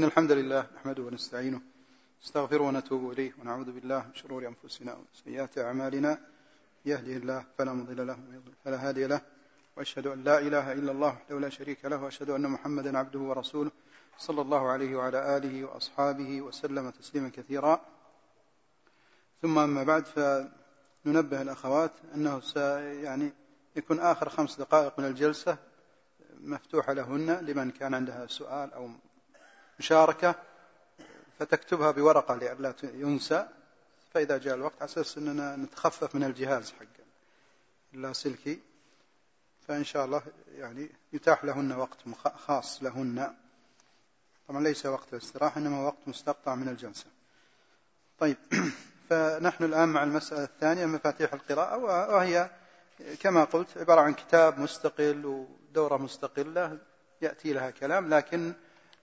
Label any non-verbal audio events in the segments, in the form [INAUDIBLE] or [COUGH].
إن الحمد لله نحمده ونستعينه نستغفره ونتوب إليه ونعوذ بالله من شرور أنفسنا وسيئات أعمالنا. يهده الله فلا مضل له فلا هادي له. وأشهد أن لا إله إلا الله وحده لا شريك له وأشهد أن محمدا عبده ورسوله صلى الله عليه وعلى آله وأصحابه وسلم تسليما كثيرا. ثم أما بعد فننبه الأخوات أنه يعني يكون آخر خمس دقائق من الجلسة مفتوحة لهن لمن كان عندها سؤال أو مشاركة فتكتبها بورقة لئلا ينسى. فإذا جاء الوقت على أساس أننا نتخفف من الجهاز حق اللاسلكي فإن شاء الله يعني يتاح لهن وقت خاص لهن. طبعا ليس وقت الاستراحة إنما وقت مستقطع من الجلسة. طيب [CLEARS THROAT] فنحن الآن مع المسألة الثانية مفاتيح القراءة وهي كما قلت عبارة عن كتاب مستقل ودورة مستقلة يأتي لها كلام لكن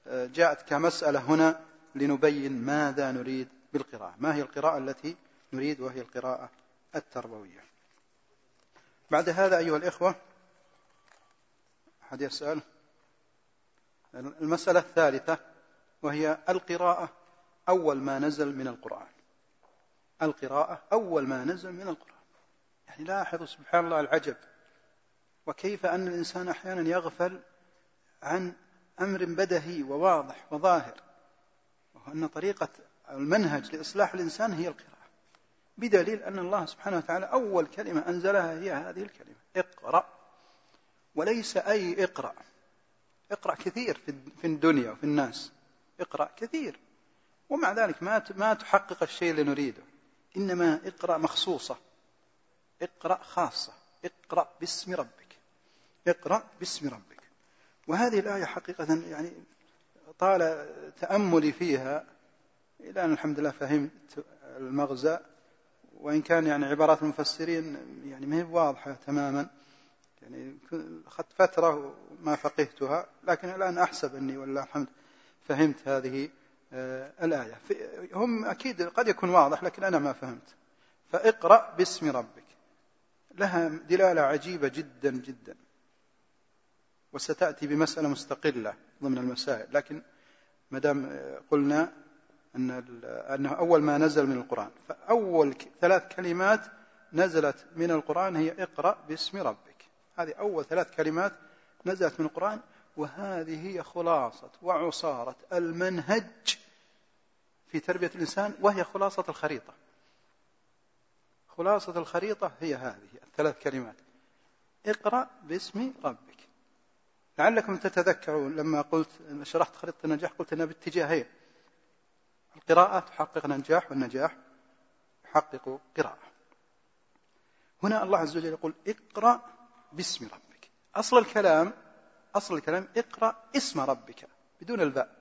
جاءت كمسألة هنا لنبين ماذا نريد بالقراءة. ما هي القراءة التي نريد وهي القراءة التربوية؟ بعد هذا أيها الإخوة أحد يسأل؟ المسألة الثالثة وهي القراءة أول ما نزل من القرآن. القراءة أول ما نزل من القرآن. يعني لاحظوا سبحان الله العجب. وكيف أن الإنسان أحيانا يغفل عن أمر بدهي وواضح وظاهر وهو أن طريقة المنهج لإصلاح الإنسان هي القراءة بدليل أن الله سبحانه وتعالى أول كلمة أنزلها هي هذه الكلمة اقرأ وليس أي اقرأ اقرأ كثير في الدنيا وفي الناس اقرأ كثير ومع ذلك ما ما تحقق الشيء اللي نريده إنما اقرأ مخصوصة اقرأ خاصة اقرأ باسم ربك اقرأ باسم ربك. وهذه الآية حقيقة يعني طال تأملي فيها إلى أن الحمد لله فهمت المغزى وإن كان يعني عبارات المفسرين يعني ما هي واضحة تماما. يعني أخذت فترة ما فقهتها لكن الآن أحسب أني والله الحمد فهمت هذه آه، الآية. هم أكيد قد يكون واضح لكن أنا ما فهمت. فاقرأ باسم ربك. لها دلالة عجيبة جدا جدا. وستأتي بمسألة مستقلة ضمن المسائل. لكن ما دام قلنا أن أنه أول ما نزل من القرآن. فأول ثلاث كلمات نزلت من القرآن هي اقرأ باسم ربك. هذه أول ثلاث كلمات نزلت من القرآن وهذه هي خلاصة وعصارة المنهج في تربية الإنسان وهي خلاصة الخريطة. خلاصة الخريطة هي هذه الثلاث كلمات. اقرأ باسم ربك. لعلكم تتذكرون لما قلت شرحت خريطة النجاح قلت أنها باتجاهين القراءة تحقق النجاح والنجاح يحقق قراءة. هنا الله عز وجل يقول اقرأ باسم ربك. أصل الكلام أصل الكلام اقرأ اسم ربك بدون الباء.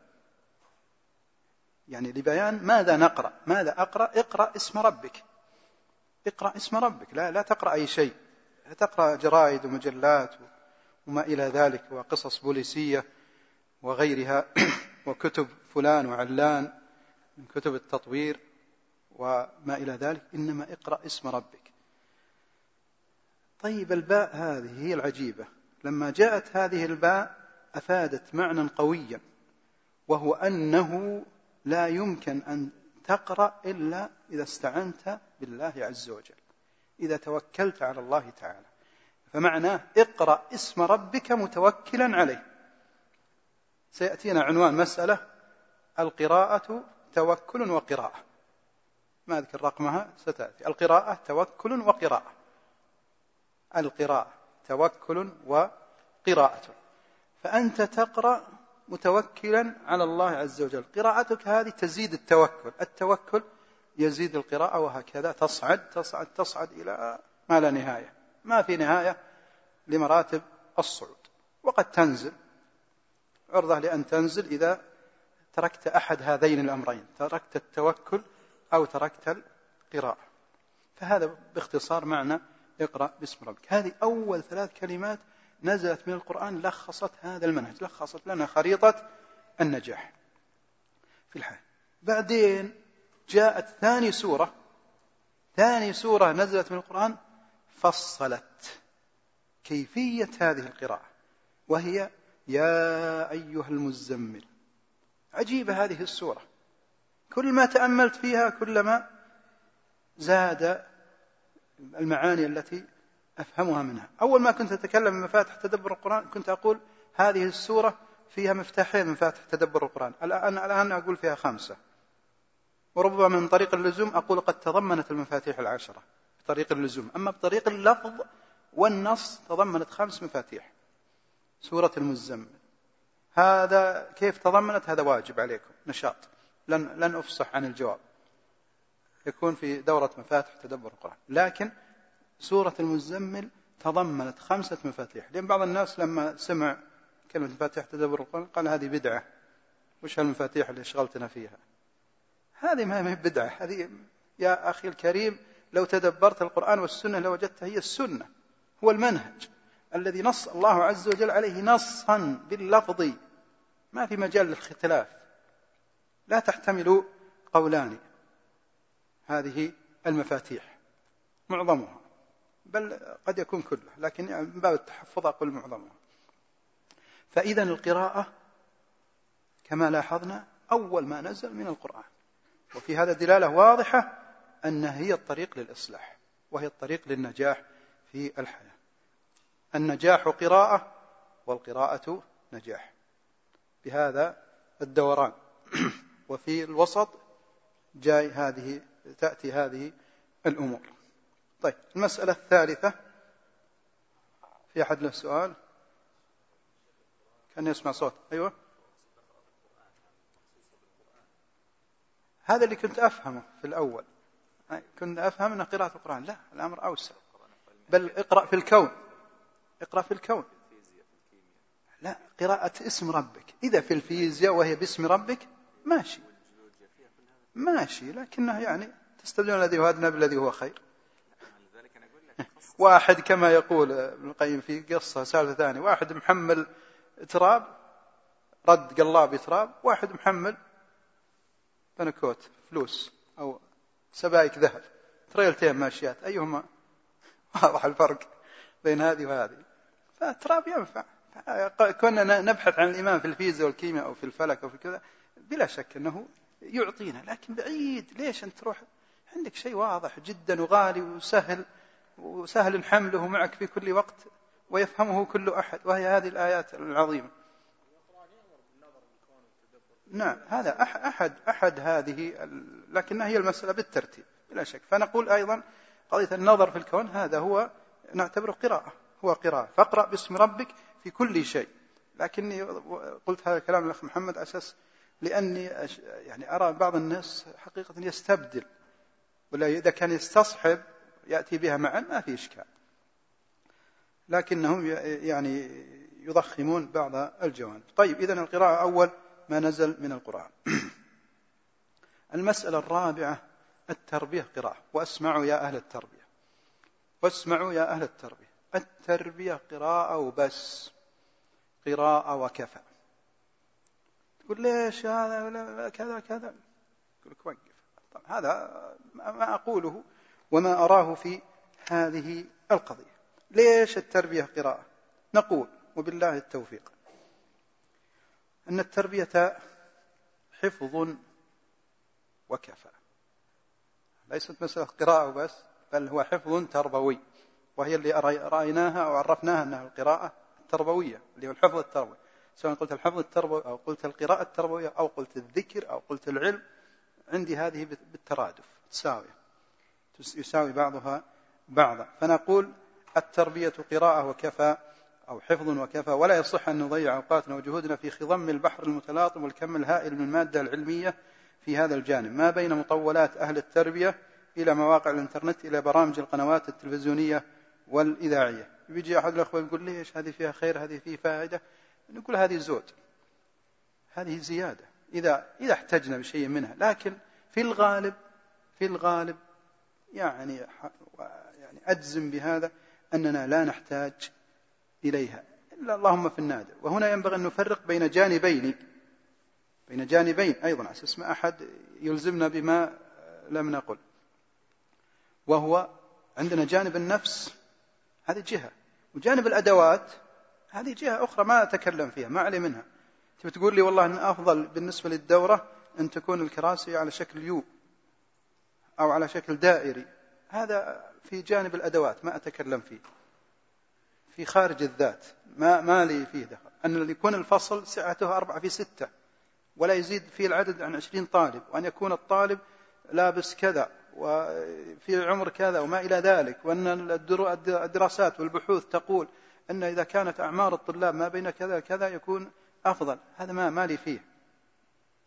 يعني لبيان ماذا نقرأ ماذا أقرأ اقرأ اسم ربك. اقرأ اسم ربك. لا, لا تقرأ أي شيء. لا تقرأ جرائد ومجلات وما إلى ذلك وقصص بوليسية وغيرها [CLEARS THROAT] وكتب فلان وعلان من كتب التطوير وما إلى ذلك. إنما اقرأ اسم ربك. طيب الباء هذه هي العجيبة. لما جاءت هذه الباء أفادت معنى قويا وهو أنه لا يمكن أن تقرأ إلا إذا استعنت بالله عز وجل إذا توكلت على الله تعالى. فمعناه اقرأ اسم ربك متوكلا عليه. سيأتينا عنوان مسألة القراءة توكل وقراءة. ما أذكر رقمها ستأتي. القراءة توكل وقراءة. القراءة توكل وقراءة. فأنت تقرأ متوكلا على الله عز وجل. قراءتك هذه تزيد التوكل. التوكل يزيد القراءة وهكذا تصعد تصعد تصعد إلى ما لا نهاية. ما في نهاية لمراتب الصعود. وقد تنزل. عرضة لأن تنزل إذا تركت أحد هذين الأمرين. تركت التوكل أو تركت القراءة. فهذا باختصار معنى اقرأ باسم ربك. هذه أول ثلاث كلمات نزلت من القرآن لخصت هذا المنهج. لخصت لنا خريطة النجاح. في الحياة بعدين جاءت ثاني سورة. ثاني سورة نزلت من القرآن فصلت. كيفية هذه القراءة وهي يا أيها المزمل عجيبة هذه السورة. كل ما تأملت فيها كلما زاد المعاني التي أفهمها منها. أول ما كنت أتكلم عن مفاتح تدبر القرآن كنت أقول هذه السورة فيها مفتاحين مفاتح تدبر القرآن. الآن الآن أقول فيها خمسة. وربما من طريق اللزوم أقول قد تضمنت المفاتيح العشرة بطريق اللزوم. أما بطريق اللفظ والنص تضمنت خمس مفاتيح. سورة المزمل. هذا كيف تضمنت؟ هذا واجب عليكم. نشاط. لن, لن أفصح عن الجواب. يكون في دورة مفاتح تدبر القرآن. لكن سورة المزمل تضمنت خمسة مفاتيح. لأن بعض الناس لما سمع كلمة مفاتيح تدبر القرآن قال هذه بدعة. وش هالمفاتيح اللي شغلتنا فيها؟ هذه ما هي بدعة. هذه يا أخي الكريم لو تدبرت القرآن والسنة لوجدتها هي السنة. هو المنهج الذي نص الله عز وجل عليه نصا باللفظ. ما في مجال للاختلاف لا تحتمل قولان. هذه المفاتيح معظمها. بل قد يكون كله لكن من باب التحفظ أقول معظمها. فإذا القراءة كما لاحظنا أول ما نزل من القرآن. وفي هذا دلالة واضحة أنها هي الطريق للإصلاح وهي الطريق للنجاح في الحياة. النجاح قراءة والقراءة نجاح. بهذا الدوران. [CLEARS THROAT] وفي الوسط جاي هذه تأتي هذه الأمور. طيب المسألة الثالثة. في أحد له سؤال؟ كان يسمع صوت. أيوة. هذا اللي كنت أفهمه في الأول. كنت أفهم أن قراءة القرآن. لا الأمر أوسع. بل اقرأ في الكون. اقرأ في الكون. لا قراءة اسم ربك. إذا في الفيزياء وهي باسم ربك ماشي. ماشي لكنه يعني تستبدلون الذي هو أدنى بالذي هو خير. واحد كما يقول ابن القيم في قصة سالفة ثانية واحد محمل تراب رد قلاب تراب واحد محمل بنكوت فلوس أو سبائك ذهب. تريلتين ماشيات. أيهما؟ واضح الفرق بين هذه وهذه. فالتراب ينفع. كنا نبحث عن الإيمان في الفيزياء والكيمياء أو في الفلك أو في كذا بلا شك أنه يعطينا لكن بعيد. ليش أنت تروح؟ عندك شيء واضح جدا وغالي وسهل وسهل حمله معك في كل وقت ويفهمه كل أحد. وهي هذه الآيات العظيمة. نعم هذا أحد أحد هذه لكنها هي المسألة بالترتيب بلا شك. فنقول أيضا قضية النظر في الكون هذا هو نعتبره قراءة هو قراءة. فاقرأ باسم ربك في كل شيء. لكني قلت هذا الكلام الأخ محمد أساس لأني يعني أرى بعض الناس حقيقة يستبدل ولا إذا كان يستصحب يأتي بها معا ما في إشكال. لكنهم يعني يضخمون بعض الجوانب. طيب إذن القراءة أول ما نزل من القرآن. [CLEARS THROAT] المسألة الرابعة التربية قراءة. وأسمعوا يا أهل التربية. وأسمعوا يا أهل التربية. التربية قراءة وبس. قراءة وكفى. تقول ليش هذا كذا كذا يقول لك وقف. هذا ما أقوله وما أراه في هذه القضية. ليش التربية قراءة؟ نقول وبالله التوفيق. أن التربية حفظ وكفى. ليست مسألة قراءة وبس بل هو حفظ تربوي وهي اللي رأيناها أو عرفناها أنها القراءة التربوية اللي هو الحفظ التربوي. سواء قلت الحفظ التربوي أو قلت القراءة التربوية أو قلت الذكر أو قلت العلم عندي هذه بالترادف تساوي. يساوي بعضها بعضا. فنقول التربية قراءة وكفى أو حفظ وكفى ولا يصح أن نضيع أوقاتنا وجهودنا في خضم البحر المتلاطم والكم الهائل من المادة العلمية في هذا الجانب. ما بين مطولات أهل التربية إلى مواقع الإنترنت إلى برامج القنوات التلفزيونية والإذاعية. بيجي أحد الأخوة يقول ليش هذه فيها خير هذه فيه فائدة؟ نقول هذه زود هذه زيادة. إذا إذا احتجنا بشيء منها. لكن في الغالب في الغالب يعني يعني أجزم بهذا أننا لا نحتاج إليها. إلا اللهم في النادر. وهنا ينبغي أن نفرق بين جانبين. بين جانبين أيضا على أساس ما أحد يلزمنا بما لم نقل. وهو عندنا جانب النفس هذه جهة. وجانب الأدوات هذه جهة أخرى ما أتكلم فيها ما علي منها. تبي تقول لي والله أن أفضل بالنسبة للدورة أن تكون الكراسي على شكل يو أو على شكل دائري. هذا في جانب الأدوات ما أتكلم فيه. في خارج الذات ما, ما لي فيه دخل. أن يكون الفصل سعته أربعة في ستة. ولا يزيد فيه العدد عن عشرين طالب وأن يكون الطالب لابس كذا وفي عمر كذا وما إلى ذلك وأن الدراسات والبحوث تقول أن إذا كانت أعمار الطلاب ما بين كذا كذا يكون أفضل. هذا ما ما لي فيه.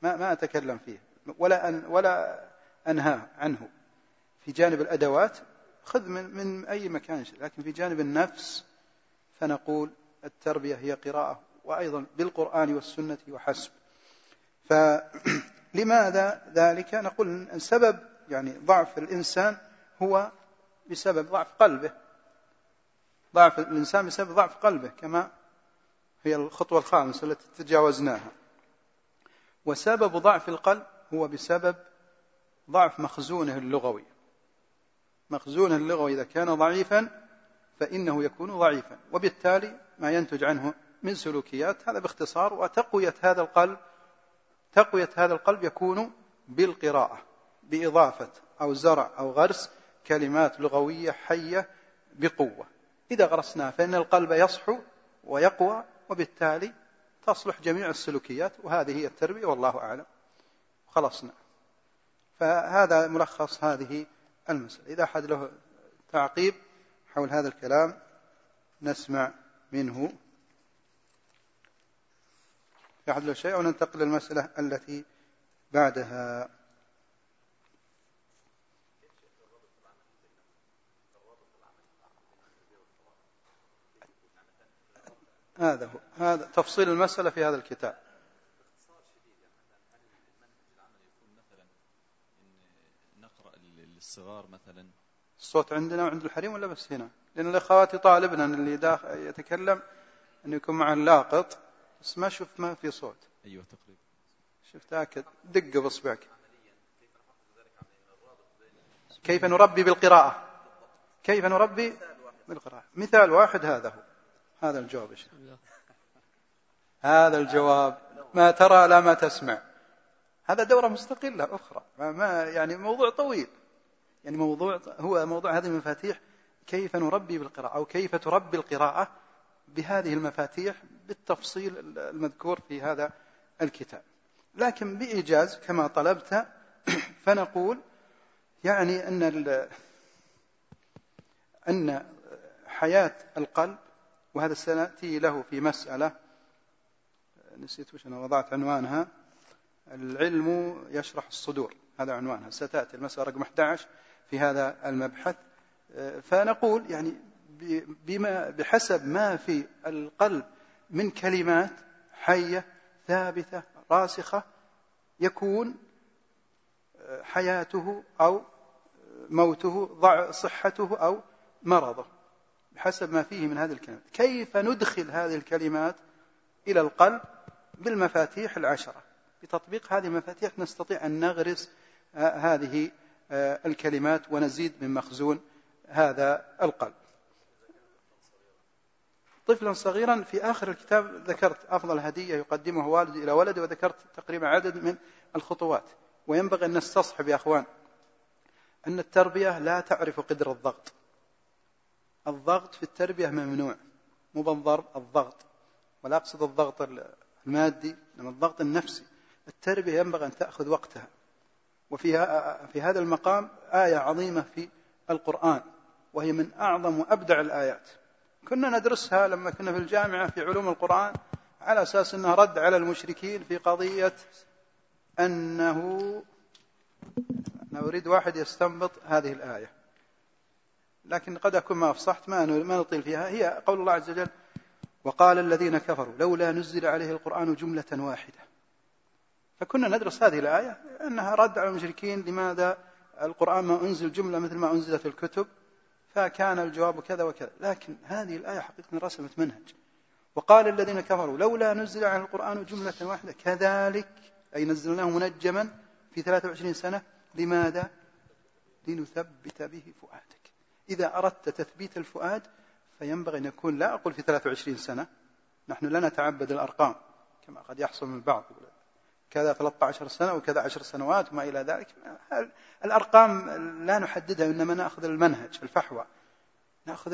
ما ما أتكلم فيه. ولا أن ولا أنهى عنه. في جانب الأدوات خذ من من أي مكان لكن في جانب النفس فنقول التربية هي قراءة وأيضا بالقرآن والسنة وحسب. فلماذا ذلك؟ نقول السبب يعني ضعف الإنسان هو بسبب ضعف قلبه. ضعف الإنسان بسبب ضعف قلبه كما هي الخطوة الخامسة التي تجاوزناها. وسبب ضعف القلب هو بسبب ضعف مخزونه اللغوي. مخزونه اللغوي إذا كان ضعيفا فإنه يكون ضعيفا وبالتالي ما ينتج عنه من سلوكيات هذا باختصار وتقوية هذا القلب تقوية هذا القلب يكون بالقراءة بإضافة أو زرع أو غرس كلمات لغوية حية بقوة. إذا غرسناها فإن القلب يصحو ويقوى وبالتالي تصلح جميع السلوكيات وهذه هي التربية والله أعلم. خلصنا. فهذا ملخص هذه المسألة. إذا أحد له تعقيب حول هذا الكلام نسمع منه له شيء أو ننتقل للمسألة التي بعدها. هذا هو هذا تفصيل المسألة في هذا الكتاب. نقرأ للصغار مثلا الصوت عندنا وعند الحريم ولا بس هنا؟ لأن الأخوات طالبنا اللي يتكلم أن يكون مع اللاقط. بس ما شفت ما في صوت. أيوة تقريبا. شفت أكد. دق بإصبعك كيف نربي بالقراءة؟ كيف نربي بالقراءة؟ مثال واحد هذا هو. هذا الجواب هذا الجواب. ما ترى لا ما تسمع. هذا دورة مستقلة أخرى. ما يعني موضوع طويل. يعني موضوع هو موضوع هذه المفاتيح كيف نربي بالقراءة أو كيف تربي القراءة. بهذه المفاتيح بالتفصيل المذكور في هذا الكتاب. لكن بإيجاز كما طلبت [CLEARS THROAT] فنقول يعني أن أن حياة القلب وهذا سنأتي له في مسألة نسيت وش أنا وضعت عنوانها العلم يشرح الصدور. هذا عنوانها. ستأتي المسألة رقم 11 في هذا المبحث. فنقول يعني بما بحسب ما في القلب من كلمات حية ثابتة راسخة يكون حياته أو موته صحته أو مرضه بحسب ما فيه من هذه الكلمات. كيف ندخل هذه الكلمات إلى القلب؟ بالمفاتيح العشرة. بتطبيق هذه المفاتيح نستطيع أن نغرس هذه الكلمات ونزيد من مخزون هذا القلب. طفلا صغيرا في آخر الكتاب ذكرت أفضل هدية يقدمها والد إلى ولده وذكرت تقريبا عدد من الخطوات. وينبغي أن نستصحب يا أخوان أن التربية لا تعرف قدر الضغط. الضغط في التربية ممنوع مو بالضرب الضغط. ولا أقصد الضغط المادي إنما الضغط النفسي. التربية ينبغي أن تأخذ وقتها. وفي في هذا المقام آية عظيمة في القرآن وهي من أعظم وأبدع الآيات. كنا ندرسها لما كنا في الجامعة في علوم القرآن على أساس أنها رد على المشركين في قضية أنه أنا أريد واحد يستنبط هذه الآية. لكن قد أكون ما أفصحت ما نطيل فيها. هي قول الله عز وجل وقال الذين كفروا لولا نزل عليه القرآن جملة واحدة. فكنا ندرس هذه الآية أنها رد على المشركين لماذا القرآن ما أنزل جملة مثل ما أنزل في الكتب؟ فكان الجواب كذا وكذا. لكن هذه الآية حقيقة رسمت منهج. وقال الذين كفروا لولا نزل على القرآن جملة واحدة كذلك أي نزلناه منجما في 23 سنة لماذا؟ لنثبت به فؤادك. إذا أردت تثبيت الفؤاد فينبغي أن يكون لا أقول في 23 سنة نحن لا نتعبد الأرقام كما قد يحصل من البعض. كذا 13 سنة وكذا 10 سنوات وما إلى ذلك. الأرقام لا نحددها إنما نأخذ المنهج الفحوى نأخذ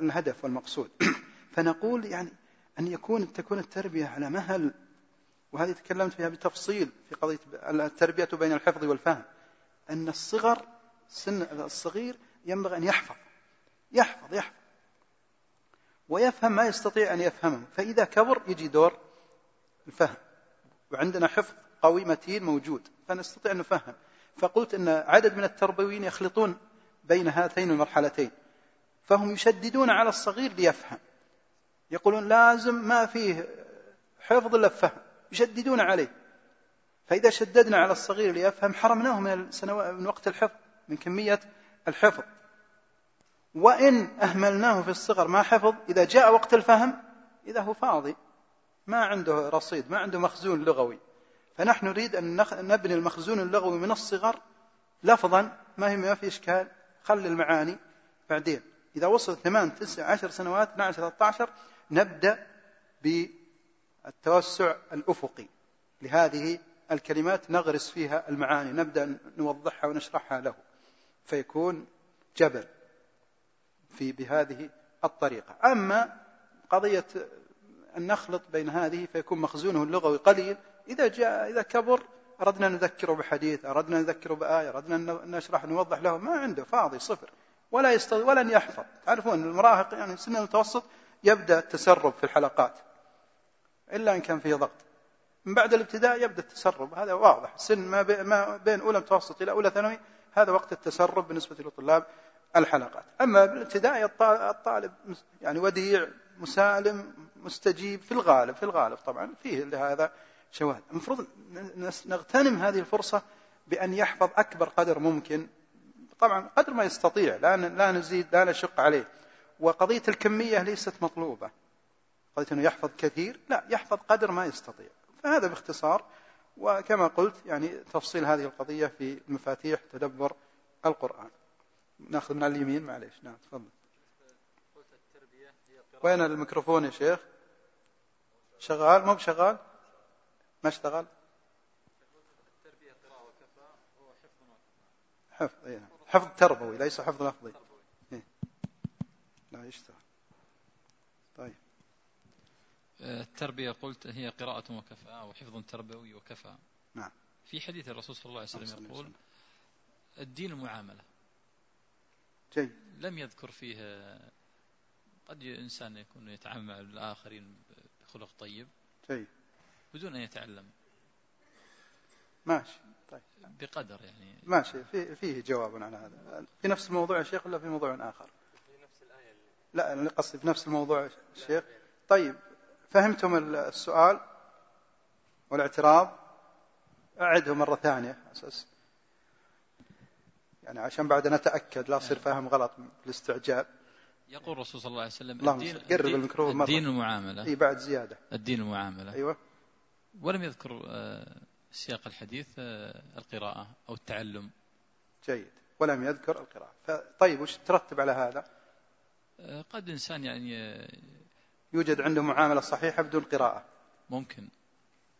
الهدف والمقصود. [CLEARS THROAT] فنقول يعني أن يكون تكون التربية على مهل وهذه تكلمت فيها بتفصيل في قضية التربية بين الحفظ والفهم أن الصغر سن الصغير ينبغي أن يحفظ يحفظ يحفظ ويفهم ما يستطيع أن يفهمه. فإذا كبر يجي دور الفهم. وعندنا حفظ قوي متين موجود فنستطيع أن نفهم. فقلت أن عدد من التربويين يخلطون بين هاتين المرحلتين فهم يشددون على الصغير ليفهم. يقولون لازم ما فيه حفظ إلا فهم يشددون عليه. فإذا شددنا على الصغير ليفهم حرمناه من السنوات من وقت الحفظ من كمية الحفظ. وإن أهملناه في الصغر ما حفظ إذا جاء وقت الفهم إذا هو فاضي. ما عنده رصيد ما عنده مخزون لغوي. فنحن نريد أن نبني المخزون اللغوي من الصغر لفظا ما هي ما في إشكال خل المعاني بعدين. إذا وصل ثمان تسع عشر سنوات 12 13 نبدأ بالتوسع الأفقي. لهذه الكلمات نغرس فيها المعاني نبدأ نوضحها ونشرحها له. فيكون جبل في بهذه الطريقة. أما قضية أن نخلط بين هذه فيكون مخزونه اللغوي قليل. إذا جاء إذا كبر أردنا نذكره بحديث أردنا نذكره بآية أردنا نشرح نوضح له. ما عنده فاضي صفر. ولا يستطيع ولا أن يحفظ. تعرفون المراهق يعني سن المتوسط يبدأ التسرب في الحلقات. إلا إن كان فيه ضغط. من بعد الابتداء يبدأ التسرب. هذا واضح. سن ما بين أولى متوسط إلى أولى ثانوي هذا وقت التسرب بالنسبة لطلاب الحلقات. أما بالابتدائي الطالب يعني وديع مسالم مستجيب في الغالب في الغالب طبعا فيه لهذا شواهد. المفروض نغتنم هذه الفرصة بأن يحفظ أكبر قدر ممكن. طبعا قدر ما يستطيع لا لا نزيد لا نشق عليه. وقضية الكمية ليست مطلوبة. قضية أنه يحفظ كثير لا يحفظ قدر ما يستطيع. فهذا باختصار وكما قلت يعني تفصيل هذه القضية في مفاتيح تدبر القرآن. نأخذ من اليمين معليش. نعم تفضل. وين الميكروفون يا شيخ؟ شغال؟ مو بشغال؟ ما اشتغل؟ حفظ إيه. حفظ تربوي ليس حفظ لفظي. إيه. لا يشتغل. طيب. التربية قلت هي قراءة وكفاءة وحفظ تربوي وكفاءة. نعم. في حديث الرسول صلى الله عليه وسلم يقول الدين المعاملة جيد. لم يذكر فيه قد إنسان يكون يتعامل مع الآخرين بخلق طيب. جيد بدون أن يتعلم. ماشي. طيب. بقدر يعني. ماشي. في فيه جواب على هذا. في نفس الموضوع يا شيخ ولا في موضوع آخر؟ في نفس الآية اللي لا أنا قصدي في نفس الموضوع الشيخ طيب. فهمتم السؤال والاعتراض؟ أعده مرة ثانية أساس يعني عشان بعد نتأكد لا يصير فهم غلط بالاستعجال يقول الرسول صلى الله عليه وسلم الدين قرب الميكروفون مرة. الدين المعاملة. إي بعد زيادة. الدين المعاملة. أيوة. ولم يذكر آه، سياق الحديث آه، القراءة أو التعلم. جيد. ولم يذكر القراءة. طيب وش ترتب على هذا؟ آه، قد إنسان يعني يوجد عنده معاملة صحيحة بدون قراءة. ممكن.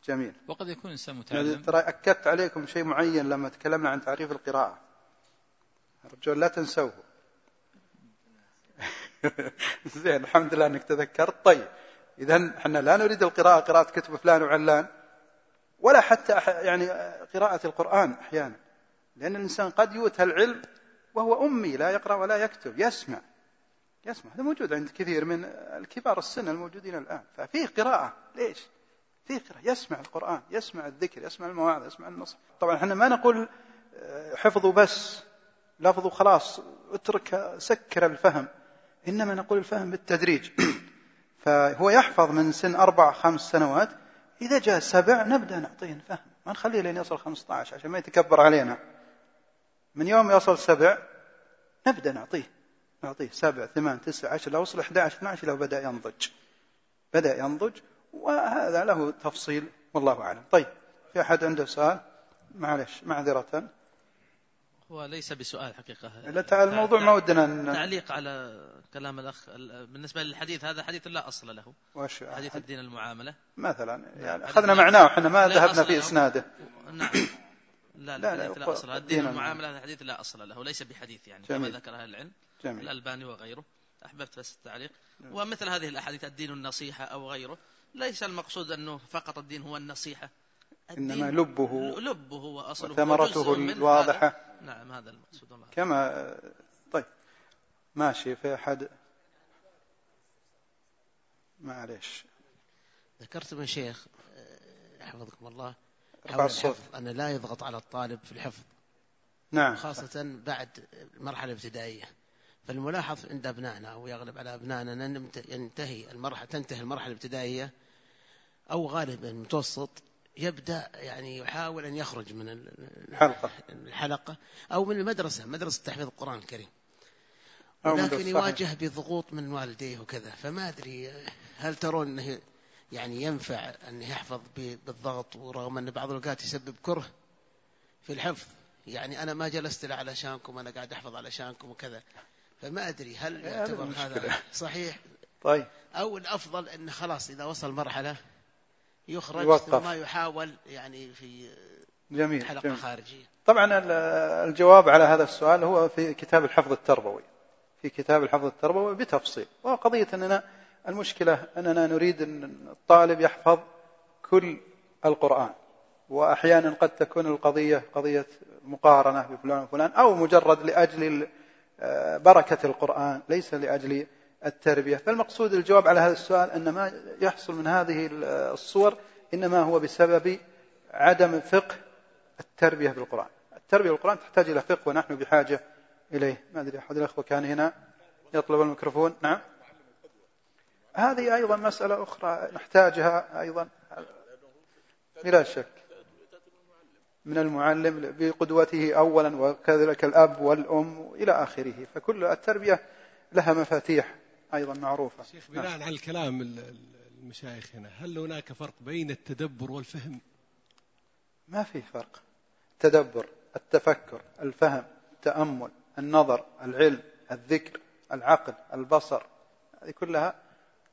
جميل. وقد يكون إنسان يعني متعلم. ترى أكدت عليكم شيء معين لما تكلمنا عن تعريف القراءة. أرجو لا تنسوه. [LAUGHS] زين الحمد لله أنك تذكرت. طيب إذا إحنا لا نريد القراءة قراءة كتب فلان وعلان ولا حتى يعني قراءة القرآن أحيانا لأن الإنسان قد يؤتى العلم وهو أمي لا يقرأ ولا يكتب يسمع يسمع. هذا موجود عند كثير من الكبار السن الموجودين الآن. ففيه قراءة. ليش؟ فيه قراءة. يسمع القرآن يسمع الذكر يسمع المواعظ يسمع النصح طبعا إحنا ما نقول آه، حفظه بس لفظه خلاص اترك سكر الفهم. إنما نقول الفهم بالتدريج. [CLEARS THROAT] فهو يحفظ من سن أربع خمس سنوات. إذا جاء سبع نبدأ نعطيه الفهم ما نخليه لين يصل 15 عشان ما يتكبر علينا. من يوم يصل سبع نبدأ نعطيه. نعطيه سبع ثمان تسع عشر لو وصل 11 12 لو بدأ ينضج. بدأ ينضج وهذا له تفصيل والله أعلم. طيب في أحد عنده سؤال؟ معلش معذرة. هو ليس بسؤال حقيقة. لا تعال الموضوع ما ودنا ان تعليق على كلام الأخ ال- بالنسبة للحديث هذا حديث لا أصل له. وش حديث الدين المعاملة. مثلا يعني لا- معناه إحنا ما لا ذهبنا في له. إسناده. نعم. لا لا، الحديث لا، لا أصل الدين دين المعاملة هذا حديث لا أصل له ليس بحديث يعني كما جميل. ذكر أهل العلم. جميل. الألباني وغيره. أحببت بس التعليق. نعم. ومثل هذه الأحاديث الدين النصيحة أو غيره. ليس المقصود أنه فقط الدين هو النصيحة. الدين لبه لبه وأصله. وثمرته الواضحة. هذا. نعم هذا المقصود والله كما طيب. ماشي في أحد؟ معليش. ذكرتم يا شيخ آه، حفظكم الله حول الحفظ أن لا يضغط على الطالب في الحفظ. نعم. خاصة بعد المرحلة الابتدائية فالملاحظ عند أبنائنا أو يغلب على أبنائنا أن ينتهي المرحلة تنتهي المرحلة الابتدائية أو غالبا المتوسط يبدأ يعني يحاول أن يخرج من ال- حلقه الحلقة أو من المدرسة مدرسة تحفيظ القرآن الكريم. ولكن. يواجه بضغوط من والديه وكذا فما أدري هل ترون أنه يعني ينفع أن يحفظ بالضغط ورغم أن بعض الأوقات يسبب كره في الحفظ. يعني أنا ما جلست له علشانكم أنا قاعد أحفظ علشانكم وكذا. فما أدري هل هذا يعتبر. هذا صحيح؟ طيب. أو الأفضل أنه خلاص إذا وصل مرحلة يخرج يوقف. ثم يحاول يعني في جميل حلقة جميل. خارجية طبعا ال- الجواب على هذا السؤال هو في كتاب الحفظ التربوي في كتاب الحفظ التربوي بتفصيل وقضية أننا المشكلة أننا نريد أن الطالب يحفظ كل القرآن وأحيانا قد تكون القضية قضية مقارنة بفلان وفلان أو مجرد لأجل آه، بركة القرآن ليس لأجل التربية. فالمقصود الجواب على هذا السؤال أن ما يحصل من هذه ال- الصور إنما هو بسبب عدم فقه التربية بالقرآن. التربية بالقرآن تحتاج إلى فقه ونحن بحاجة إليه. ما أدري أحد الأخوة كان هنا؟ يطلب الميكروفون. نعم. هذه أيضا مسألة أخرى نحتاجها أيضا. بلا شك. من المعلم بقدوته أولا وكذلك الأب والأم إلى آخره. فكل التربية لها مفاتيح. أيضا معروفة. شيخ بناء على الكلام ال- ال- المشايخ هنا هل هناك فرق بين التدبر والفهم؟ ما في فرق. التدبر التفكر الفهم التأمل النظر العلم الذكر العقل البصر هذه كلها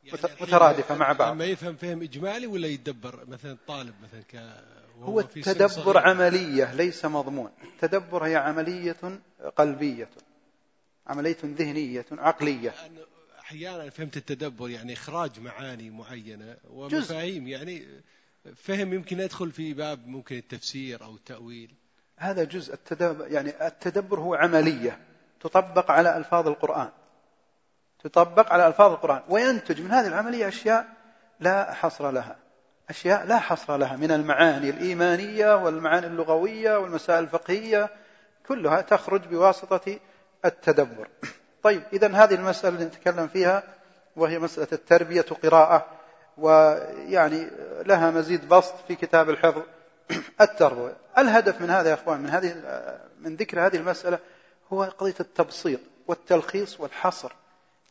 الحين مترادفة مع بعض. لما يفهم فهم إجمالي ولا يتدبر مثلا الطالب مثلا ك هو التدبر؟ عملية ليس مضمون. التدبر هي عملية قلبية عملية ذهنية عقلية. لأن أحيانا فهمت التدبر يعني إخراج معاني معينة ومفاهيم يعني فهم يمكن يدخل في باب ممكن التفسير أو التأويل. هذا جزء التدبر يعني التدبر هو عملية تطبق على ألفاظ القرآن. تطبق على ألفاظ القرآن. وينتج من هذه العملية أشياء لا حصر لها. أشياء لا حصر لها. من المعاني الإيمانية والمعاني اللغوية والمسائل الفقهية كلها تخرج بواسطة التدبر. طيب إذا هذه المسألة اللي نتكلم فيها وهي مسألة التربية قراءة ويعني لها مزيد بسط في كتاب الحفظ [CLEARS THROAT] التربوي. الهدف من هذا يا إخوان من هذه من ذكر هذه المسألة هو قضية التبسيط والتلخيص والحصر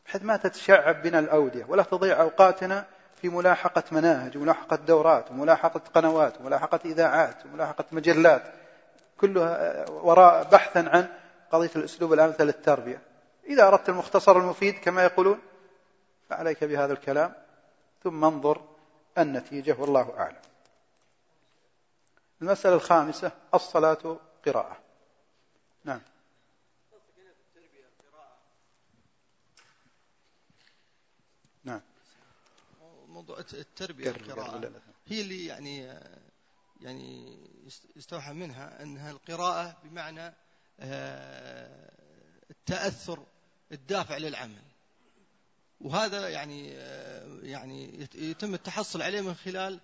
بحيث ما تتشعب بنا الأودية ولا تضيع أوقاتنا في ملاحقة مناهج وملاحقة دورات وملاحقة قنوات وملاحقة إذاعات وملاحقة مجلات كلها وراء بحثا عن قضية الأسلوب الأمثل للتربية. إذا أردت المختصر المفيد كما يقولون فعليك بهذا الكلام ثم انظر النتيجة والله أعلم. المسألة الخامسة الصلاة قراءة. نعم. نعم. موضوع التربية القراءة. هي اللي يعني يعني يست- يستوحى منها أنها القراءة بمعنى آه، التأثر الدافع للعمل. وهذا يعني يعني يت- يتم التحصل عليه من خلال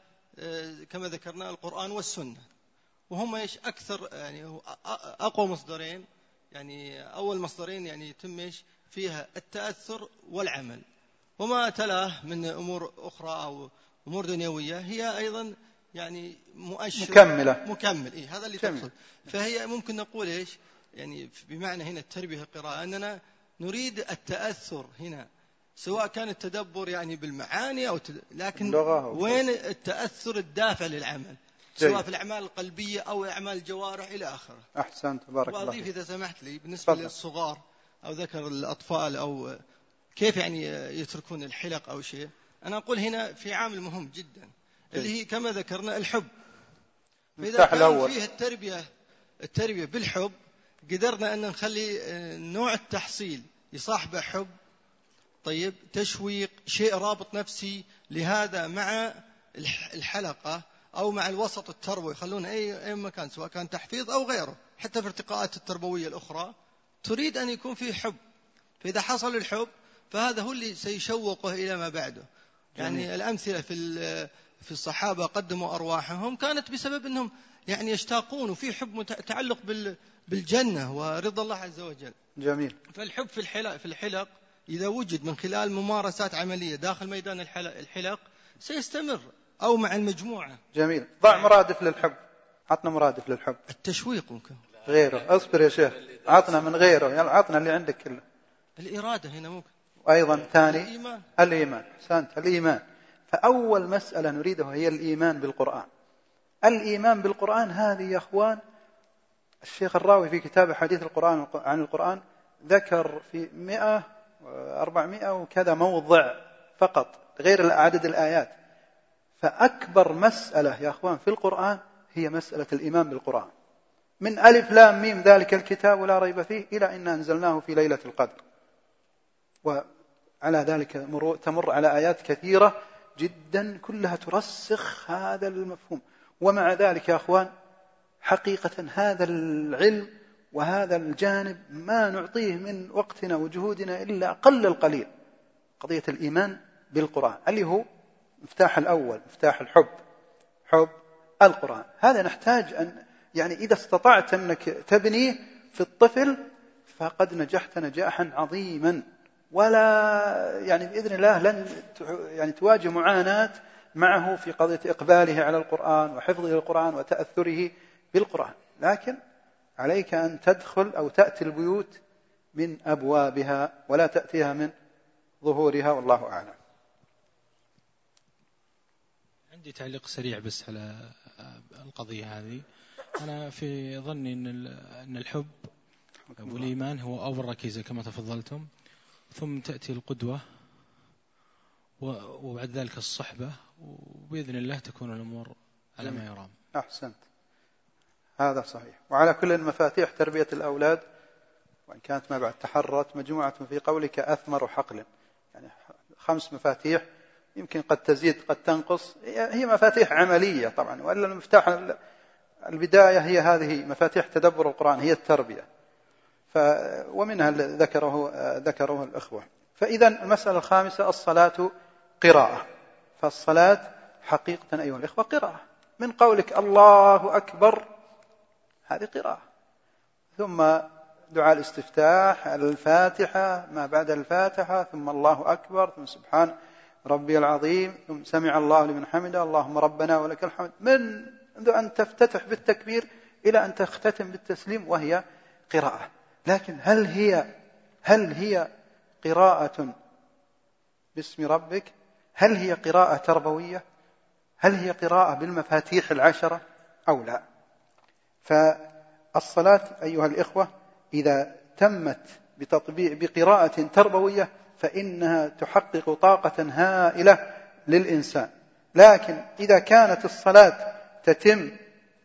كما ذكرنا القرآن والسنة. وهم إيش؟ أكثر يعني أقوى مصدرين يعني أول مصدرين يعني يتم إيش؟ فيها التأثر والعمل. وما تلاه من أمور أخرى أو أمور دنيوية هي أيضا يعني مؤشر مكملة. مكمل إيه هذا اللي. تقصد. فهي ممكن نقول إيش؟ يعني بمعنى هنا التربية القراءة أننا نريد التأثر هنا سواء كان التدبر يعني بالمعاني أو تد... لكن وين التأثر الدافع للعمل؟ سواء. في الأعمال القلبية أو أعمال الجوارح إلى آخره. أحسنت. بارك الله وأضيف إذا سمحت لي بالنسبة تفضل. للصغار أو ذكر الأطفال أو كيف يعني يتركون الحلق أو شيء أنا أقول هنا في عامل مهم جدا اللي هي كما ذكرنا الحب. فإذا كان الأول. فيه التربية التربية بالحب قدرنا أن نخلي نوع التحصيل يصاحبه حب طيب تشويق شيء رابط نفسي لهذا مع الح- الحلقة أو مع الوسط التربوي يخلون أي أي مكان سواء كان تحفيظ أو غيره. حتى في الارتقاءات التربوية الأخرى تريد أن يكون فيه حب. فإذا حصل الحب فهذا هو اللي سيشوقه إلى ما بعده. يعني الأمثلة في في الصحابة قدموا أرواحهم كانت بسبب أنهم يعني يشتاقون وفي حب متعلق بال بالجنة ورضا الله عز وجل. جميل. فالحب في الحلق في الحلق إذا وجد من خلال ممارسات عملية داخل ميدان الحلق, الحلق سيستمر أو مع المجموعة. جميل. ضع مرادف للحب. عطنا مرادف للحب. التشويق ممكن. غيره. اصبر يا شيخ. عطنا من غيره. يلا عطنا اللي عندك كله. الإرادة هنا ممكن. وأيضا ثاني. الإيمان. الإيمان. أحسنت. الإيمان. فأول مسألة نريدها هي الإيمان بالقرآن. الإيمان بالقرآن هذه يا أخوان الشيخ الراوي في كتاب حديث القرآن عن القرآن ذكر في مئة أربعمائة وكذا موضع فقط غير عدد الآيات. فأكبر مسألة يا أخوان في القرآن هي مسألة الإيمان بالقرآن. من ألف لام ميم ذلك الكتاب لا ريب فيه إلى أن أنزلناه في ليلة القدر. وعلى ذلك تمر على آيات كثيرة جدا كلها ترسخ هذا المفهوم. ومع ذلك يا أخوان حقيقة هذا العلم وهذا الجانب ما نعطيه من وقتنا وجهودنا إلا أقل القليل. قضية الإيمان بالقرآن اللي هو مفتاح الأول مفتاح الحب حب القرآن. هذا نحتاج أن يعني إذا استطعت أنك تبنيه في الطفل فقد نجحت نجاحا عظيما. ولا يعني بإذن الله لن يعني تواجه معاناة معه في قضية إقباله على القرآن وحفظه للقرآن وتأثره بالقرآن. لكن عليك أن تدخل أو تأتي البيوت من أبوابها ولا تأتيها من ظهورها والله أعلم. عندي تعليق سريع بس على القضية هذه. أنا في ظني أن أن الحب والإيمان هو أول ركيزة كما تفضلتم. ثم تأتي القدوة وبعد ذلك الصحبة وبإذن الله تكون الأمور على ما يرام. أحسنت. هذا صحيح. وعلى كل مفاتيح تربية الأولاد وإن كانت ما بعد تحرت مجموعة في قولك أثمر حقل. يعني خمس مفاتيح يمكن قد تزيد قد تنقص. هي مفاتيح عملية طبعا وإلا المفتاح البداية هي هذه مفاتيح تدبر القرآن هي التربية. ف ومنها ذكره ذكره الأخوة. فإذا المسألة الخامسة الصلاة قراءة. فالصلاة حقيقة أيها الإخوة قراءة. من قولك الله أكبر هذه قراءة. ثم دعاء الاستفتاح الفاتحة ما بعد الفاتحة ثم الله أكبر ثم سبحان ربي العظيم ثم سمع الله لمن حمده اللهم ربنا ولك الحمد. من منذ أن تفتتح بالتكبير إلى أن تختتم بالتسليم وهي قراءة. لكن هل هي هل هي قراءة باسم ربك؟ هل هي قراءة تربوية؟ هل هي قراءة بالمفاتيح العشرة أو لا؟ فالصلاة أيها الإخوة إذا تمت بتطبيق بقراءة تربوية فإنها تحقق طاقة هائلة للإنسان. لكن إذا كانت الصلاة تتم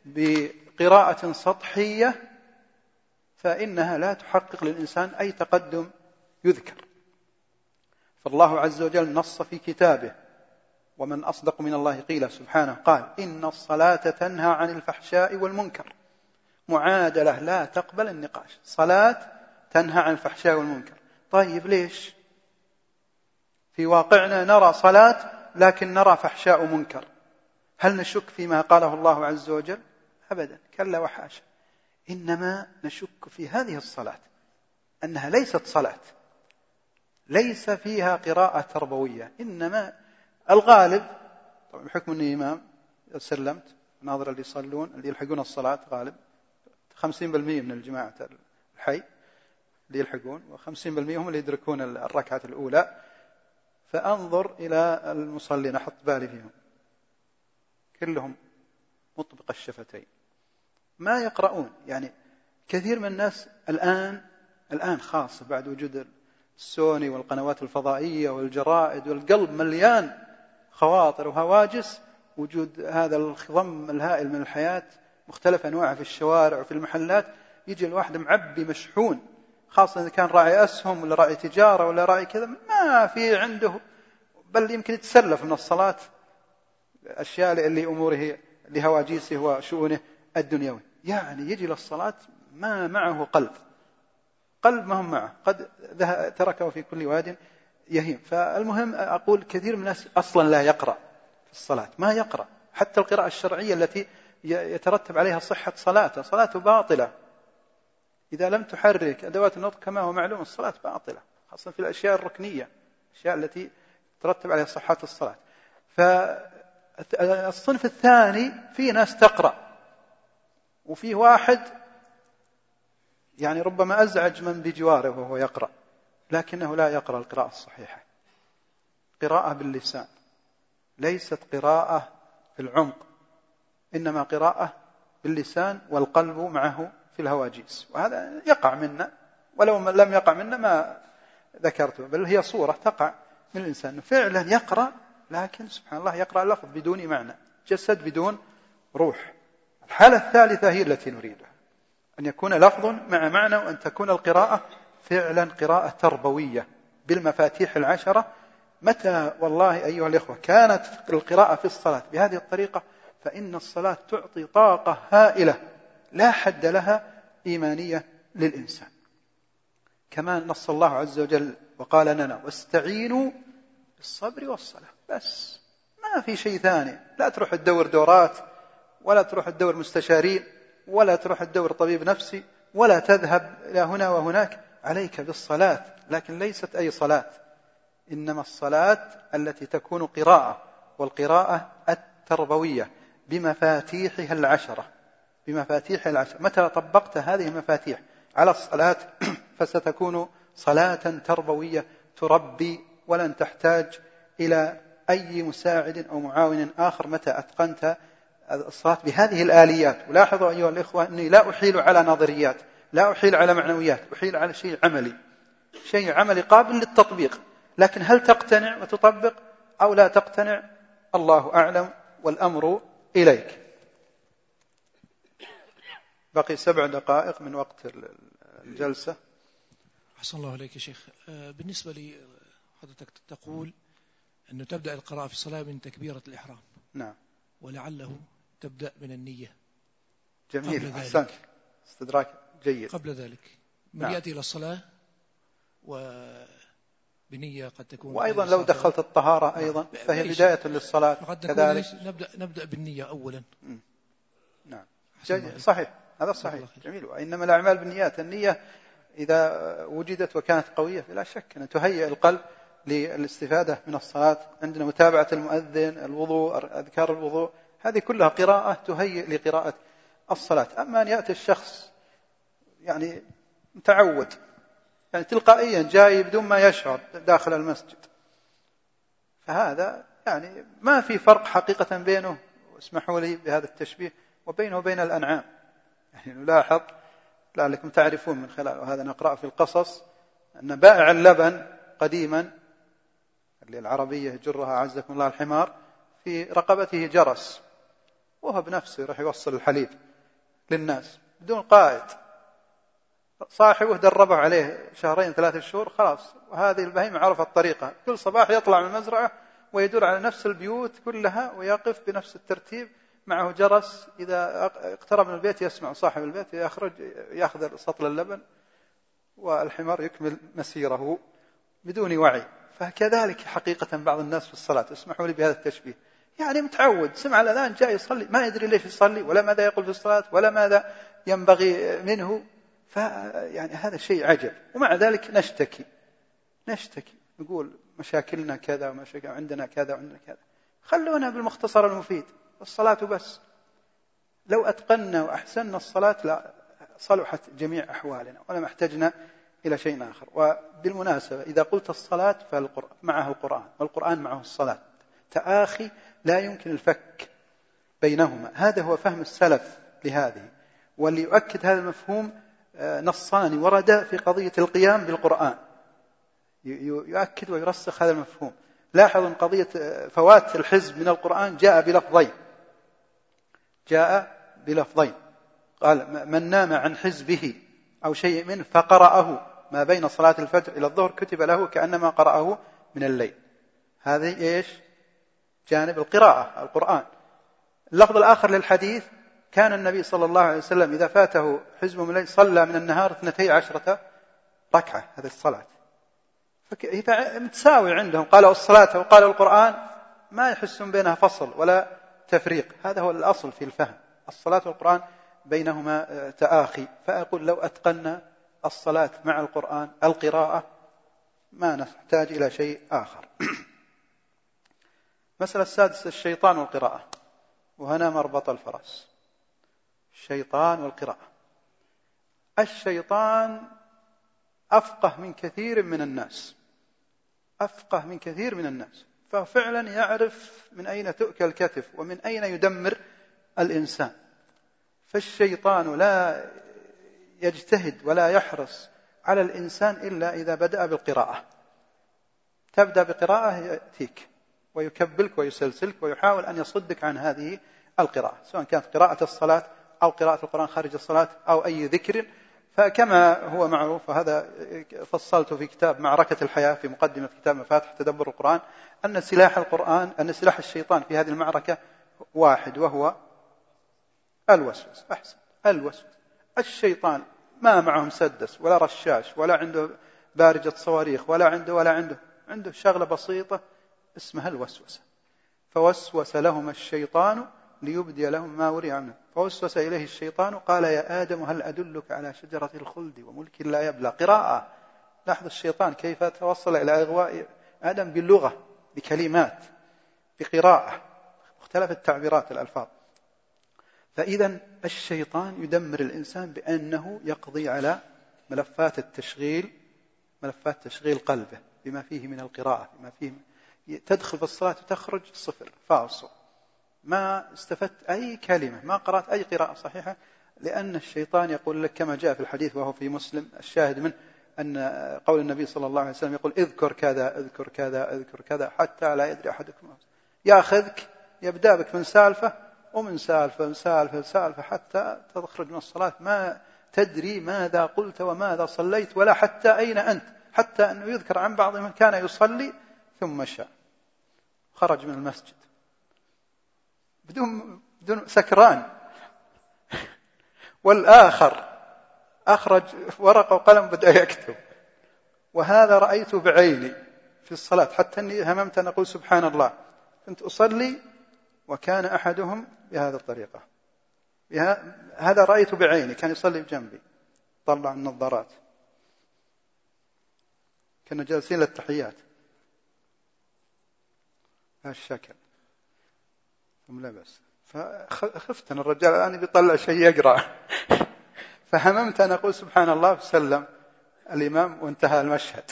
بقراءة سطحية فإنها لا تحقق للإنسان أي تقدم يذكر. فالله عز وجل نص في كتابه ومن أصدق من الله قيل سبحانه قال إن الصلاة تنهى عن الفحشاء والمنكر. معادلة لا تقبل النقاش. صلاة تنهى عن الفحشاء والمنكر. طيب ليش؟ في واقعنا نرى صلاة لكن نرى فحشاء ومنكر. هل نشك فيما قاله الله عز وجل؟ أبدا. كلا وحاشا. إنما نشك في هذه الصلاة أنها ليست صلاة ليس فيها قراءة تربوية إنما الغالب طبعا بحكم أني إمام سلمت ناظر اللي يصلون اللي يلحقون الصلاة غالب 50% من الجماعة الحي اللي يلحقون و50% هم اللي يدركون الركعة الأولى. فأنظر إلى المصلين أحط بالي فيهم. كلهم مطبق الشفتين. ما يقرؤون. يعني كثير من الناس الآن الآن خاصة بعد وجود السوني والقنوات الفضائية والجرائد والقلب مليان خواطر وهواجس وجود هذا الخضم الهائل من الحياة مختلف أنواعها في الشوارع وفي المحلات يجي الواحد معبي مشحون خاصة إذا كان راعي أسهم ولا راعي تجارة ولا راعي كذا ما في عنده بل يمكن يتسلف من الصلاة أشياء لأموره لهواجيسه وشؤونه الدنيوي. يعني يجي للصلاة ما معه قلب. قلب ما هم معه. قد تركه في كل واد يهيم. فالمهم أقول كثير من الناس أصلا لا يقرأ في الصلاة. ما يقرأ. حتى القراءة الشرعية التي يترتب عليها صحة صلاته. صلاته باطلة. إذا لم تحرك أدوات النطق كما هو معلوم الصلاة باطلة. خاصة في الأشياء الركنية. الأشياء التي ترتب عليها صحة الصلاة. فالصنف الثاني في ناس تقرأ. وفي واحد يعني ربما أزعج من بجواره وهو يقرأ لكنه لا يقرأ القراءة الصحيحة. قراءة باللسان ليست قراءة في العمق إنما قراءة باللسان والقلب معه في الهواجيس. وهذا يقع منا ولو لم يقع منا ما ذكرته بل هي صورة تقع من الإنسان. فعلا يقرأ لكن سبحان الله يقرأ لفظ بدون معنى جسد بدون روح. الحالة الثالثة هي التي نريدها. أن يكون لفظ مع معنى وأن تكون القراءة فعلا قراءة تربوية بالمفاتيح العشرة. متى والله أيها الإخوة كانت القراءة في الصلاة بهذه الطريقة فإن الصلاة تعطي طاقة هائلة لا حد لها إيمانية للإنسان. كما نص الله عز وجل وقال لنا واستعينوا بالصبر والصلاة. بس ما في شيء ثاني. لا تروح تدور دورات ولا تروح تدور مستشارين ولا تروح تدور طبيب نفسي ولا تذهب إلى هنا وهناك. عليك بالصلاة لكن ليست أي صلاة. إنما الصلاة التي تكون قراءة والقراءة التربوية بمفاتيحها العشرة. بمفاتيح العشرة. متى طبقت هذه المفاتيح؟ على الصلاة [CLEARS THROAT] فستكون صلاة تربوية تربي ولن تحتاج إلى أي مساعد أو معاون آخر. متى أتقنت الصلاة بهذه الآليات. ولاحظوا أيها الإخوة أني لا أحيل على نظريات لا أحيل على معنويات أحيل على شيء عملي. شيء عملي قابل للتطبيق. لكن هل تقتنع وتطبق أو لا تقتنع؟ الله أعلم والأمر إليك. بقي سبع دقائق من وقت الجلسة. أحسن الله عليك يا شيخ. آه، بالنسبة لي حضرتك تقول أنه تبدأ القراءة في الصلاة من تكبيرة الإحرام. نعم. ولعله تبدأ من النية جميل أحسنت. استدراك جيد. قبل ذلك. من نعم. يأتي إلى الصلاة وبنية قد تكون وأيضا لو دخلت الطهارة نعم. أيضا فهي بداية للصلاة كذلك. نبدأ, نبدأ بالنية أولا. نعم. صحيح. هذا صحيح. جميل. وإنما الأعمال بالنيات النية إذا وجدت وكانت قوية فلا شك أن تهيئ القلب للاستفادة من الصلاة. عندنا متابعة المؤذن الوضوء أذكار الوضوء. هذه كلها قراءة تهيئ لقراءة الصلاة. أما أن يأتي الشخص يعني متعود يعني تلقائيا جاي بدون ما يشعر داخل المسجد فهذا يعني ما في فرق حقيقة بينه اسمحوا لي بهذا التشبيه وبينه وبين الأنعام. يعني نلاحظ لعلكم تعرفون من خلال وهذا نقرأ في القصص أن بائع اللبن قديما اللي العربية يجرها أعزكم الله الحمار في رقبته جرس. وهو بنفسه يروح يوصل الحليب للناس بدون قائد. صاحبه دربه عليه شهرين ثلاثة شهور خلاص. وهذه البهيمة عرفت الطريقة. كل صباح يطلع من المزرعة ويدور على نفس البيوت كلها ويقف بنفس الترتيب. معه جرس. إذا اقترب من البيت يسمع صاحب البيت يخرج يأخذ سطل اللبن والحمار يكمل مسيره بدون وعي. فكذلك حقيقة بعض الناس في الصلاة. اسمحوا لي بهذا التشبيه. يعني متعود. سمع الأذان جاي يصلي. ما يدري ليش يصلي ولا ماذا يقول في الصلاة ولا ماذا ينبغي منه. فيعني هذا شيء عجب. ومع ذلك نشتكي. نشتكي. نقول مشاكلنا كذا ومشاكل عندنا كذا وعندنا كذا. خلونا بالمختصر المفيد. الصلاة بس. لو أتقنا وأحسننا الصلاة لا صلحت جميع أحوالنا ولما احتجنا إلى شيء آخر. وبالمناسبة إذا قلت الصلاة فالقرآن معه القرآن والقرآن معه الصلاة. تآخي لا يمكن الفك بينهما. هذا هو فهم السلف لهذه. وليؤكد هذا المفهوم آه، نصان وردا في قضية القيام بالقرآن. يؤكد ويرسخ هذا المفهوم. لاحظوا أن قضية آه، فوات الحزب من القرآن جاء بلفظين. جاء بلفظين. قال من نام عن حزبه أو شيء منه فقرأه ما بين صلاة الفجر إلى الظهر كتب له كأنما قرأه من الليل. هذه إيش؟ جانب القراءة القرآن. اللفظ الآخر للحديث كان النبي صلى الله عليه وسلم إذا فاته حزب من الليل صلى من النهار اثنتي عشرة ركعة هذه الصلاة. متساوي عندهم. قالوا الصلاة وقالوا القرآن ما يحسون بينها فصل ولا تفريق. هذا هو الأصل في الفهم. الصلاة والقرآن بينهما آه، تآخي. فأقول لو أتقنا الصلاة مع القرآن القراءة ما نحتاج إلى شيء آخر. [CLEARS THROAT] مسألة السادسة الشيطان والقراءة. وهنا مربط الفرس. الشيطان والقراءة. الشيطان أفقه من كثير من الناس. أفقه من كثير من الناس. ففعلا يعرف من أين تؤكل الكتف ومن أين يدمر الإنسان. فالشيطان لا يجتهد ولا يحرص على الإنسان إلا إذا بدأ بالقراءة. تبدأ بقراءة يأتيك. ويكبلك ويسلسلك ويحاول أن يصدك عن هذه القراءة سواء كانت قراءة الصلاة أو قراءة القرآن خارج الصلاة أو أي ذكر. فكما هو معروف وهذا فصلت في كتاب معركة الحياة في مقدمة كتاب مفاتح تدبر القرآن أن سلاح القرآن أن سلاح الشيطان في هذه المعركة واحد وهو الوسوس أحسن الوسوس. الشيطان ما معه مسدس ولا رشاش ولا عنده بارجة صواريخ ولا عنده ولا عنده عنده شغلة بسيطة اسمها الوسوسة. فوسوس لهما الشيطان ليبدي لهم ما وري عنه. فوسوس إليه الشيطان قال يا آدم هل أدلك على شجرة الخلد وملك لا يبلى؟ قراءة. لاحظ الشيطان كيف توصل إلى إغواء آدم باللغة بكلمات بقراءة. مختلف التعبيرات الألفاظ. فإذا الشيطان يدمر الإنسان بأنه يقضي على ملفات التشغيل ملفات تشغيل قلبه بما فيه من القراءة بما فيه تدخل في الصلاة وتخرج صفر فاصل ما استفدت أي كلمة ما قرأت أي قراءة صحيحة لأن الشيطان يقول لك كما جاء في الحديث وهو في مسلم الشاهد منه أن قول النبي صلى الله عليه وسلم يقول اذكر كذا اذكر كذا اذكر كذا حتى لا يدري أحدكم. ياخذك يبدأ بك من سالفة ومن سالفة من سالفة سالفة حتى تخرج من الصلاة. ما تدري ماذا قلت وماذا صليت ولا حتى أين أنت حتى أنه يذكر عن بعض من كان يصلي ثم شاء. خرج من المسجد. بدون بدون سكران. والآخر أخرج ورقة وقلم بدأ يكتب. وهذا رأيته بعيني في الصلاة. حتى أني هممت أن أقول سبحان الله. كنت أصلي وكان أحدهم بهذه الطريقة. هذا رأيته بعيني. كان يصلي بجنبي. طلع النظارات. كنا جالسين للتحيات. هالشكل. ثم لبس فخفت أن الرجال الآن بيطلع شيء يقرأ. [LAUGHS] فهممت أن أقول سبحان الله وسلم. الإمام وانتهى المشهد.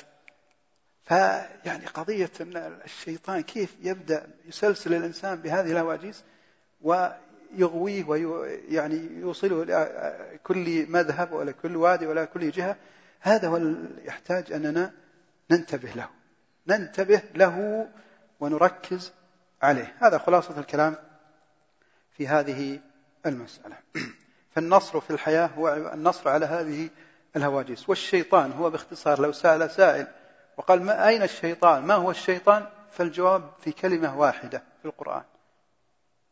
فيعني قضية أن الشيطان كيف يبدأ يسلسل الإنسان بهذه الهواجيس ويغويه ويعني يوصله إلى كل مذهب ولا كل وادي ولا كل جهة. هذا هو يحتاج أننا ننتبه له. ننتبه له ونركز عليه. هذا خلاصة الكلام في هذه المسألة. [CLEARS THROAT] فالنصر في الحياة هو النصر على هذه الهواجس. والشيطان هو باختصار لو سأل سائل وقال ما أين الشيطان؟ ما هو الشيطان؟ فالجواب في كلمة واحدة في القرآن.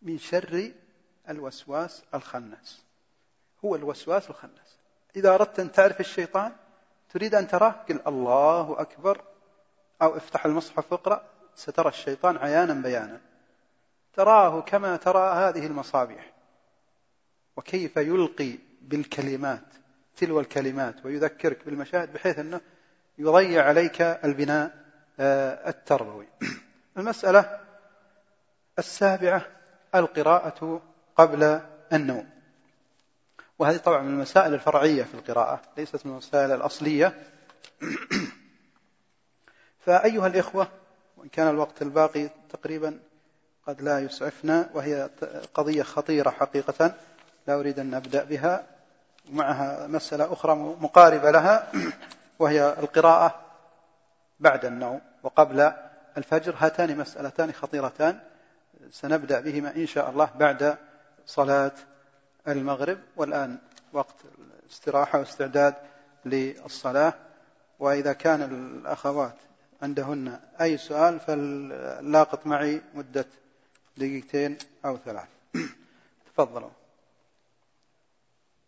من شر الوسواس الخناس. هو الوسواس الخناس. إذا أردت أن تعرف الشيطان تريد أن تراه قل الله أكبر أو افتح المصحف واقرأ. سترى الشيطان عيانا بيانا. تراه كما ترى هذه المصابيح. وكيف يلقي بالكلمات تلو الكلمات ويذكرك بالمشاهد بحيث أنه يضيع عليك البناء آه، التربوي. [CLEARS THROAT] المسألة السابعة القراءة قبل النوم. وهذه طبعا من المسائل الفرعية في القراءة ليست من المسائل الأصلية. [CLEARS THROAT] فأيها الإخوة وإن كان الوقت الباقي تقريبا قد لا يسعفنا وهي قضية خطيرة حقيقة لا أريد أن نبدأ بها. معها مسألة أخرى مقاربة لها [CLEARS THROAT] وهي القراءة بعد النوم وقبل الفجر. هاتان مسألتان خطيرتان سنبدأ بهما إن شاء الله بعد صلاة المغرب. والآن وقت الاستراحة واستعداد للصلاة. وإذا كان الأخوات عندهن أي سؤال فلاقط معي مدة دقيقتين أو ثلاث. تفضلوا.